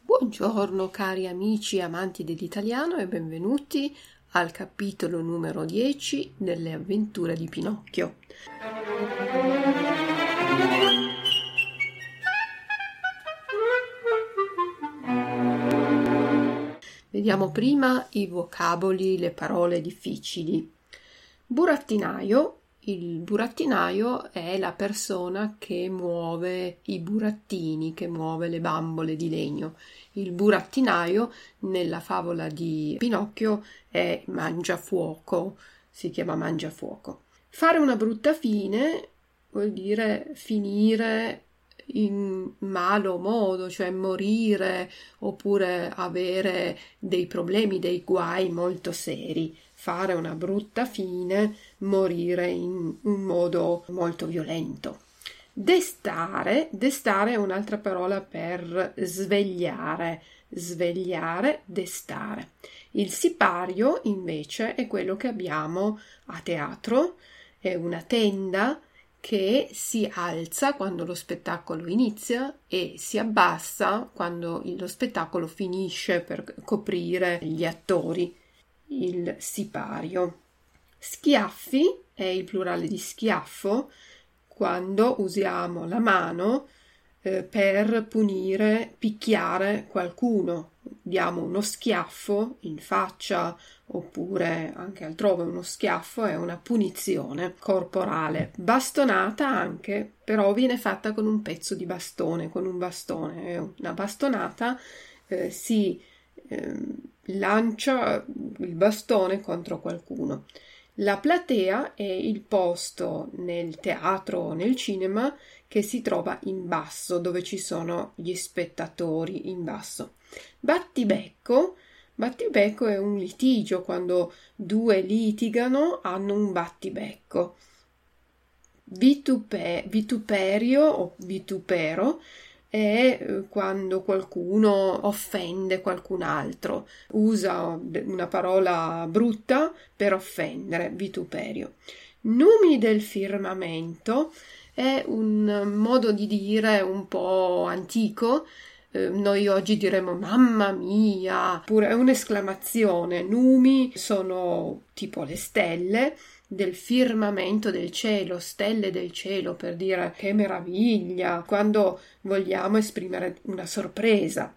Buongiorno cari amici e amanti dell'italiano e benvenuti al capitolo numero 10 delle avventure di Pinocchio. Vediamo prima i vocaboli, le parole difficili. Burattinaio il burattinaio è la persona che muove i burattini, che muove le bambole di legno. Il burattinaio nella favola di Pinocchio è mangiafuoco, si chiama mangiafuoco. Fare una brutta fine vuol dire finire in malo modo, cioè morire oppure avere dei problemi, dei guai molto seri fare una brutta fine, morire in un modo molto violento. Destare, destare è un'altra parola per svegliare, svegliare, destare. Il sipario invece è quello che abbiamo a teatro, è una tenda che si alza quando lo spettacolo inizia e si abbassa quando lo spettacolo finisce per coprire gli attori il sipario. Schiaffi è il plurale di schiaffo quando usiamo la mano eh, per punire, picchiare qualcuno. Diamo uno schiaffo in faccia oppure anche altrove uno schiaffo è una punizione corporale. Bastonata anche, però viene fatta con un pezzo di bastone, con un bastone. Una bastonata eh, si lancia il bastone contro qualcuno. La platea è il posto nel teatro o nel cinema che si trova in basso, dove ci sono gli spettatori in basso. Battibecco Battibecco è un litigio, quando due litigano hanno un battibecco. Vitupe, vituperio o vitupero è eh, quando qualcuno offende qualcun altro, usa una parola brutta per offendere, vituperio. Numi del firmamento è un modo di dire un po' antico. Eh, noi oggi diremo mamma mia, oppure è un'esclamazione. Numi sono tipo le stelle, del firmamento del cielo, stelle del cielo per dire che meraviglia, quando vogliamo esprimere una sorpresa.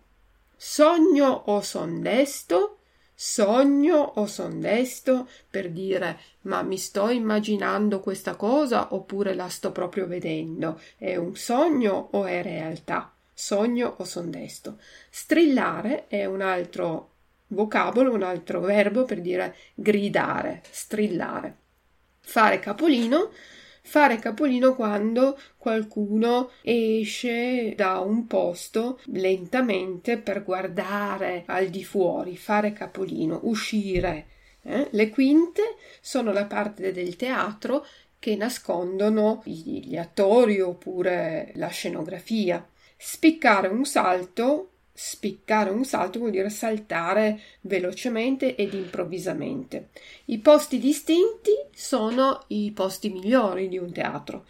Sogno o son desto? Sogno o son desto per dire ma mi sto immaginando questa cosa oppure la sto proprio vedendo? È un sogno o è realtà? Sogno o son desto? Strillare è un altro vocabolo, un altro verbo per dire gridare, strillare fare capolino fare capolino quando qualcuno esce da un posto lentamente per guardare al di fuori, fare capolino, uscire. Eh? Le quinte sono la parte del teatro che nascondono gli attori oppure la scenografia. Spiccare un salto Spiccare un salto vuol dire saltare velocemente ed improvvisamente. I posti distinti sono i posti migliori di un teatro.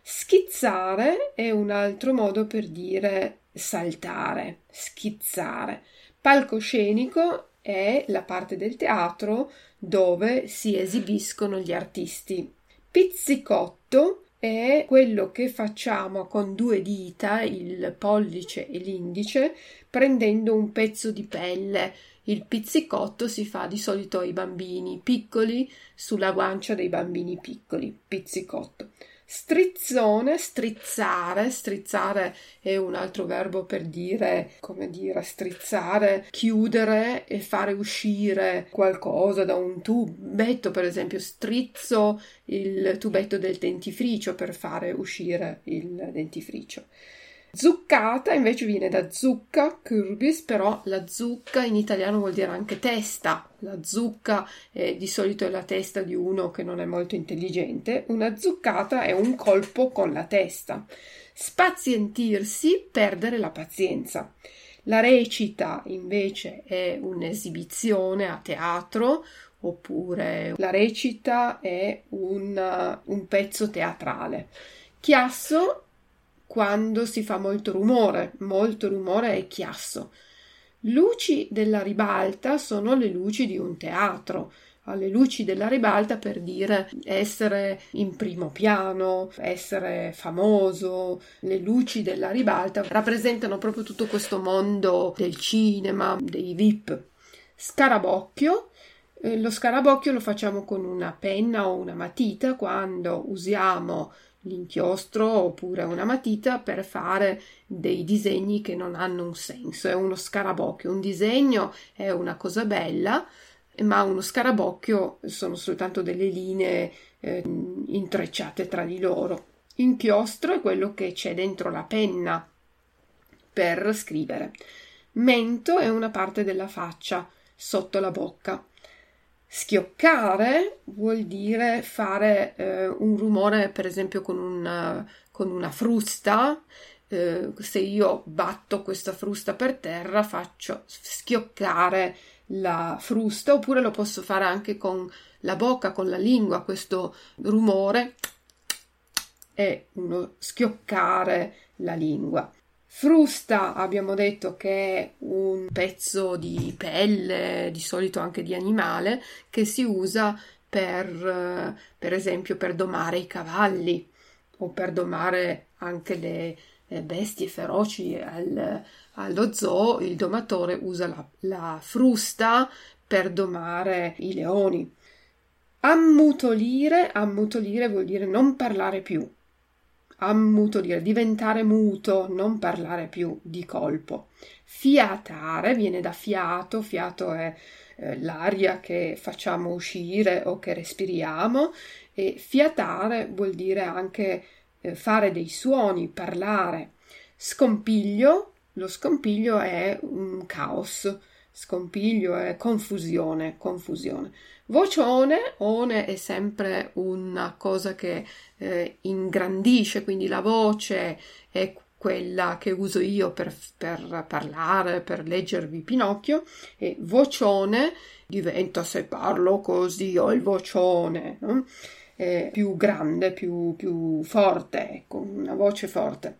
Schizzare è un altro modo per dire saltare, schizzare. Palcoscenico è la parte del teatro dove si esibiscono gli artisti. Pizzicotto è quello che facciamo con due dita, il pollice e l'indice, prendendo un pezzo di pelle. Il pizzicotto si fa di solito ai bambini piccoli sulla guancia dei bambini piccoli, pizzicotto. Strizzone, strizzare, strizzare è un altro verbo per dire, come dire, strizzare, chiudere e fare uscire qualcosa da un tubetto, per esempio, strizzo il tubetto del dentifricio per fare uscire il dentifricio. Zuccata invece viene da zucca, curbis, però la zucca in italiano vuol dire anche testa. La zucca eh, di solito è la testa di uno che non è molto intelligente. Una zuccata è un colpo con la testa. Spazientirsi, perdere la pazienza. La recita invece è un'esibizione a teatro oppure la recita è un, un pezzo teatrale. Chiasso quando si fa molto rumore, molto rumore e chiasso. Luci della ribalta sono le luci di un teatro, alle luci della ribalta per dire essere in primo piano, essere famoso. Le luci della ribalta rappresentano proprio tutto questo mondo del cinema, dei VIP. Scarabocchio. Eh, lo scarabocchio lo facciamo con una penna o una matita quando usiamo l'inchiostro oppure una matita per fare dei disegni che non hanno un senso. È uno scarabocchio. Un disegno è una cosa bella, ma uno scarabocchio sono soltanto delle linee eh, intrecciate tra di loro. Inchiostro è quello che c'è dentro la penna per scrivere. Mento è una parte della faccia sotto la bocca. Schioccare vuol dire fare eh, un rumore, per esempio, con una, con una frusta. Eh, se io batto questa frusta per terra, faccio schioccare la frusta, oppure lo posso fare anche con la bocca, con la lingua, questo rumore è uno schioccare la lingua. Frusta abbiamo detto che è un pezzo di pelle, di solito anche di animale, che si usa per, per esempio per domare i cavalli o per domare anche le bestie feroci al, allo zoo il domatore usa la, la frusta per domare i leoni. Ammutolire, ammutolire vuol dire non parlare più. Ammutolire, diventare muto, non parlare più di colpo. Fiatare viene da fiato, fiato è eh, l'aria che facciamo uscire o che respiriamo e fiatare vuol dire anche eh, fare dei suoni, parlare. Scompiglio lo scompiglio è un caos, scompiglio è confusione, confusione. Vocione, one è sempre una cosa che eh, ingrandisce, quindi la voce è quella che uso io per, per, parlare, per leggervi Pinocchio, e vocione diventa se parlo così ho il vocione, no? più grande, più, più forte, ecco, una voce forte.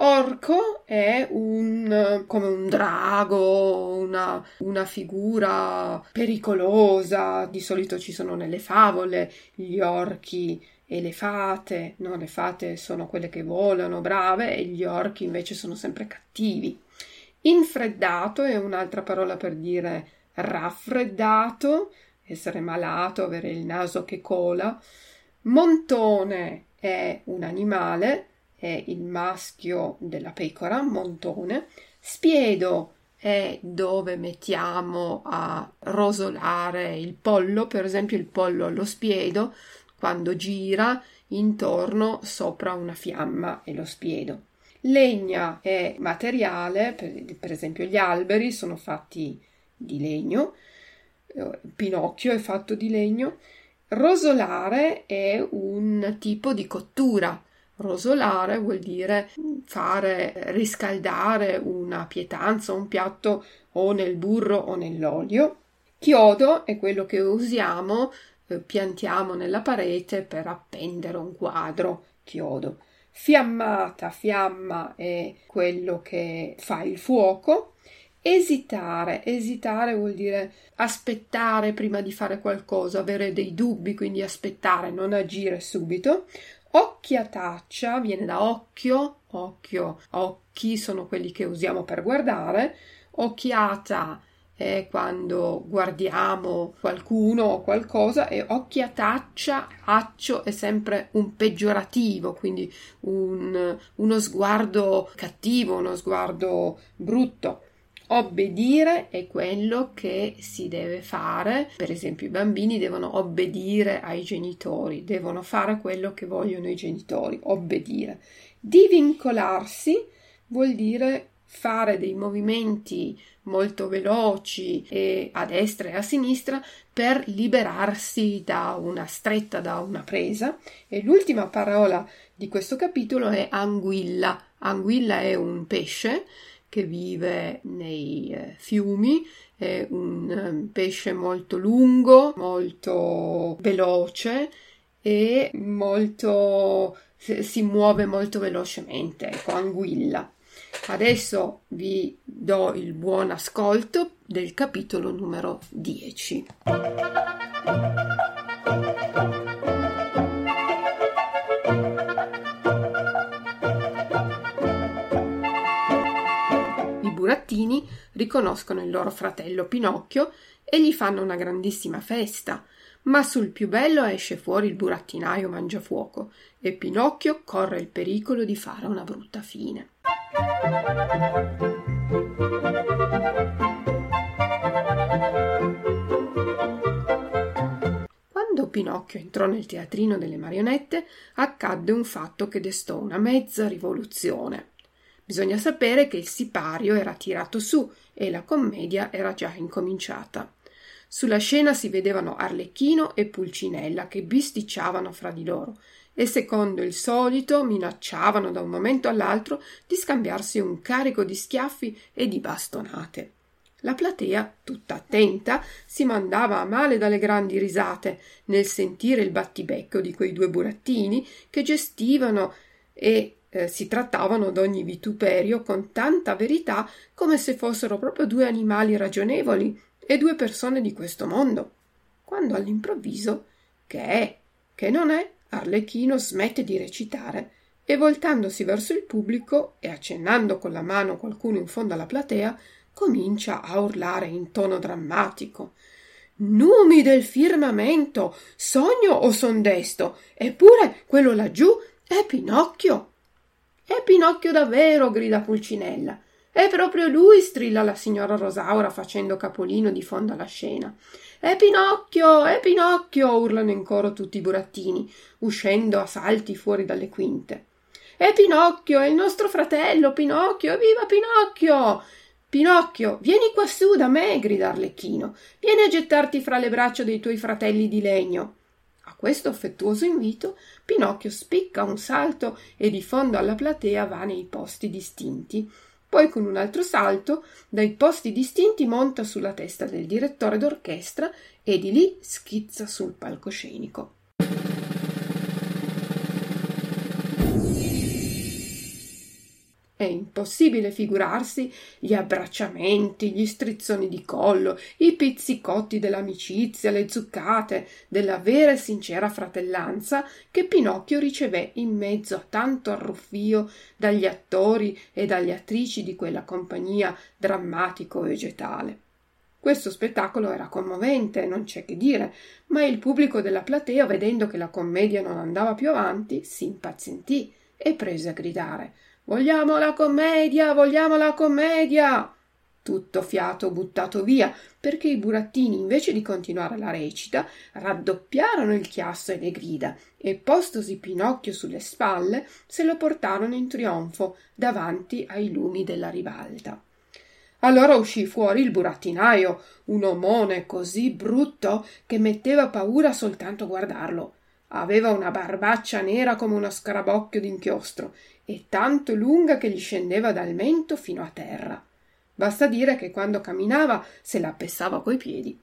Orco è un, come un drago, una, una, figura pericolosa. Di solito ci sono nelle favole gli orchi e le fate. No, le fate sono quelle che volano, brave, e gli orchi invece sono sempre cattivi. Infreddato è un'altra parola per dire raffreddato, essere malato, avere il naso che cola. Montone è un animale è il maschio della pecora, montone. Spiedo è dove mettiamo a rosolare il pollo, per esempio il pollo allo spiedo, quando gira intorno sopra una fiamma e lo spiedo. Legna è materiale, per, per esempio gli alberi sono fatti di legno, eh, Pinocchio è fatto di legno. Rosolare è un tipo di cottura, Rosolare vuol dire fare riscaldare una pietanza, un piatto o nel burro o nell'olio. Chiodo è quello che usiamo, eh, piantiamo nella parete per appendere un quadro. Chiodo. Fiammata, fiamma è quello che fa il fuoco. Esitare, esitare vuol dire aspettare prima di fare qualcosa, avere dei dubbi, quindi aspettare, non agire subito. Occhiataccia viene da occhio, occhio, occhi sono quelli che usiamo per guardare, occhiata è quando guardiamo qualcuno o qualcosa e occhiataccia, accio è sempre un peggiorativo, quindi un, uno sguardo cattivo, uno sguardo brutto. Obbedire è quello che si deve fare, per esempio i bambini devono obbedire ai genitori, devono fare quello che vogliono i genitori, obbedire. Divincolarsi vuol dire fare dei movimenti molto veloci e a destra e a sinistra per liberarsi da una stretta, da una presa. E l'ultima parola di questo capitolo è anguilla. Anguilla è un pesce che vive nei eh, fiumi, è un um, pesce molto lungo, molto veloce e molto si muove molto velocemente, ecco, anguilla. Adesso vi do il buon ascolto del capitolo numero 10. Riconoscono il loro fratello Pinocchio e gli fanno una grandissima festa ma sul più bello esce fuori il burattinaio mangiafuoco e Pinocchio corre il pericolo di fare una brutta fine. Quando Pinocchio entrò nel teatrino delle marionette, accadde un fatto che destò una mezza rivoluzione. Bisogna sapere che il sipario era tirato su e la commedia era già incominciata. Sulla scena si vedevano Arlecchino e Pulcinella che bisticciavano fra di loro e secondo il solito minacciavano da un momento all'altro di scambiarsi un carico di schiaffi e di bastonate. La platea, tutta attenta, si mandava a male dalle grandi risate nel sentire il battibecco di quei due burattini che gestivano e eh, si trattavano d'ogni vituperio con tanta verità come se fossero proprio due animali ragionevoli e due persone di questo mondo. Quando all'improvviso, che è, che non è, Arlecchino smette di recitare e voltandosi verso il pubblico e accennando con la mano qualcuno in fondo alla platea, comincia a urlare in tono drammatico. Numi del firmamento, sogno o son desto? Eppure quello laggiù è Pinocchio. È Pinocchio davvero, grida Pulcinella. È proprio lui, strilla la signora Rosaura facendo capolino di fondo alla scena. È Pinocchio, è Pinocchio, urlano in coro tutti i burattini, uscendo a salti fuori dalle quinte. È Pinocchio, è il nostro fratello, Pinocchio, evviva Pinocchio! Pinocchio, vieni quassù da me, grida Arlecchino, vieni a gettarti fra le braccia dei tuoi fratelli di legno. Questo affettuoso invito, Pinocchio spicca un salto e di fondo alla platea va nei posti distinti poi con un altro salto dai posti distinti monta sulla testa del direttore d'orchestra e di lì schizza sul palcoscenico. È impossibile figurarsi gli abbracciamenti, gli strizzoni di collo, i pizzicotti dell'amicizia, le zuccate, della vera e sincera fratellanza che Pinocchio ricevé in mezzo a tanto arruffio dagli attori e dalle attrici di quella compagnia drammatico-vegetale. Questo spettacolo era commovente, non c'è che dire, ma il pubblico della platea, vedendo che la commedia non andava più avanti, si impazientì e prese a gridare Vogliamo la commedia, vogliamo la commedia. Tutto fiato buttato via, perché i burattini, invece di continuare la recita, raddoppiarono il chiasso e le grida, e postosi Pinocchio sulle spalle, se lo portarono in trionfo davanti ai lumi della ribalta. Allora uscì fuori il burattinaio, un omone così brutto che metteva paura soltanto guardarlo. Aveva una barbaccia nera come uno scarabocchio d'inchiostro e tanto lunga che gli scendeva dal mento fino a terra. Basta dire che quando camminava se la appessava coi piedi.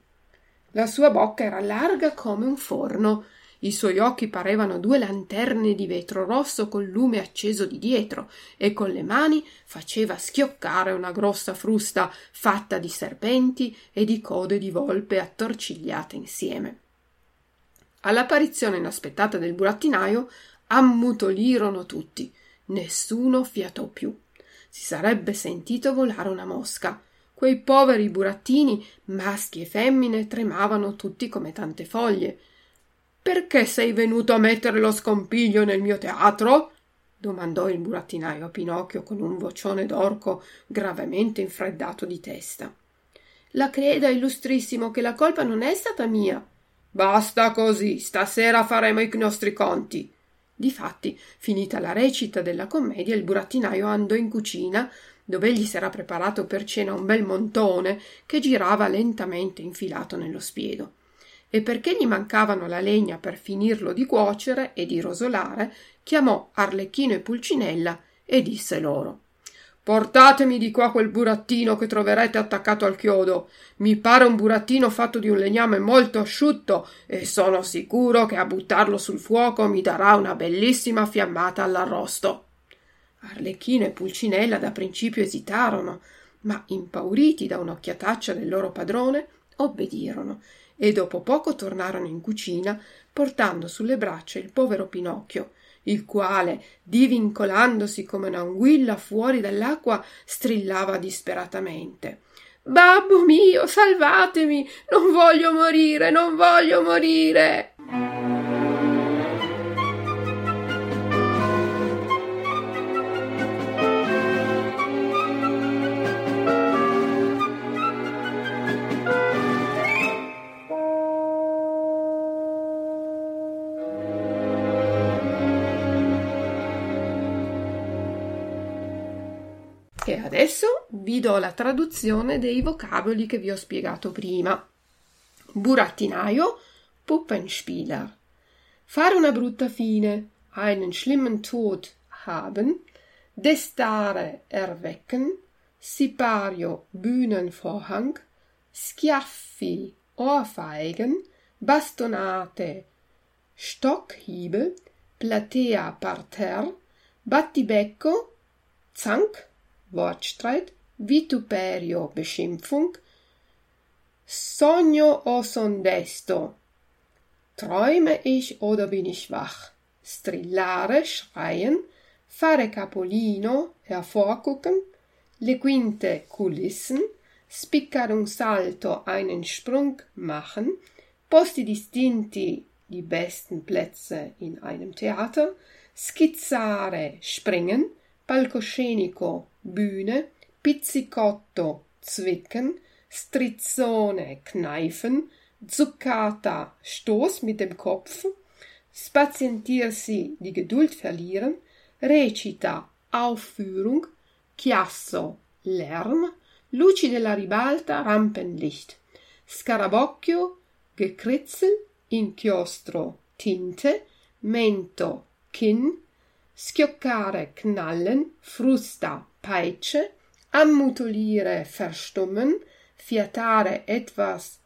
La sua bocca era larga come un forno, i suoi occhi parevano due lanterne di vetro rosso col lume acceso di dietro e con le mani faceva schioccare una grossa frusta fatta di serpenti e di code di volpe attorcigliate insieme. All'apparizione inaspettata del burattinaio ammutolirono tutti Nessuno fiatò più. Si sarebbe sentito volare una mosca. Quei poveri burattini, maschi e femmine, tremavano tutti come tante foglie. Perché sei venuto a mettere lo scompiglio nel mio teatro? domandò il burattinaio a Pinocchio con un vocione d'orco gravemente infreddato di testa. La creda, illustrissimo, che la colpa non è stata mia. Basta così, stasera faremo i nostri conti. Difatti, finita la recita della commedia, il burattinaio andò in cucina, dove egli s'era preparato per cena un bel montone che girava lentamente infilato nello spiedo. E perché gli mancavano la legna per finirlo di cuocere e di rosolare, chiamò Arlecchino e Pulcinella e disse loro Portatemi di qua quel burattino che troverete attaccato al chiodo. Mi pare un burattino fatto di un legname molto asciutto e sono sicuro che a buttarlo sul fuoco mi darà una bellissima fiammata all'arrosto. Arlecchino e Pulcinella da principio esitarono, ma impauriti da un'occhiataccia del loro padrone, obbedirono e dopo poco tornarono in cucina portando sulle braccia il povero Pinocchio, il quale, divincolandosi come un'anguilla fuori dall'acqua, strillava disperatamente. Babbo mio, salvatemi! Non voglio morire, non voglio morire! Adesso vi do la traduzione dei vocaboli che vi ho spiegato prima. Burattinaio, Puppenspieler. Fare una brutta fine, einen schlimmen Tod haben, destare erwecken, sipario Bühnenvorhang, schiaffi Ohrfeigen, bastonate Stockhiebe, Platea Parterre, Battibecco, Zank, Wortstreit, Vituperio, Beschimpfung, Sogno o son desto, träume ich oder bin ich wach, strillare, schreien, fare capolino, hervorgucken, le quinte Kulissen, spiccare un salto, einen Sprung machen, posti distinti, die besten Plätze in einem Theater, schizzare, springen, palcoscenico, Bühne, pizzicotto, zwicken, strizzone, kneifen, zuccata, Stoß mit dem Kopf, spazientirsi, die Geduld verlieren, recita, Aufführung, chiasso, Lärm, luci della ribalta, Rampenlicht, scarabocchio, gekritzel, inchiostro, Tinte, mento, Kinn, schioccare, knallen, frusta, Peitsche, ammutoliere, verstummen, fiatare, etwas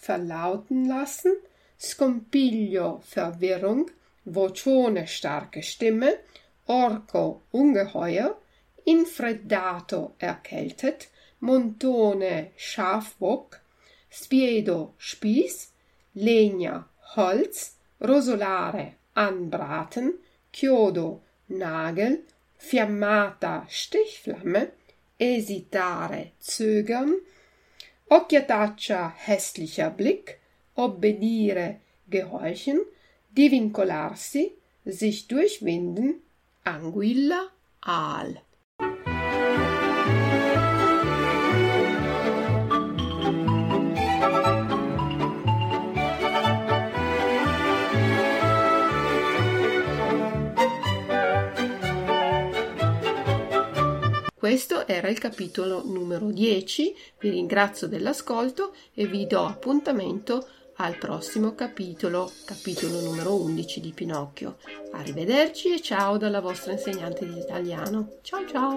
verlauten lassen, scompiglio, Verwirrung, vocione, starke Stimme, orco, ungeheuer, infreddato, erkältet, montone, Schafbock, spiedo, Spieß, legna, Holz, rosolare, anbraten, chiodo, Nagel, fiammata, Stichflamme, esitare, zögern, occhiataccia, hässlicher Blick, obbedire, gehorchen, divincolarsi, sich durchwinden, Anguilla, Aal. Questo era il capitolo numero 10, vi ringrazio dell'ascolto e vi do appuntamento al prossimo capitolo, capitolo numero 11 di Pinocchio. Arrivederci e ciao dalla vostra insegnante di italiano. Ciao ciao!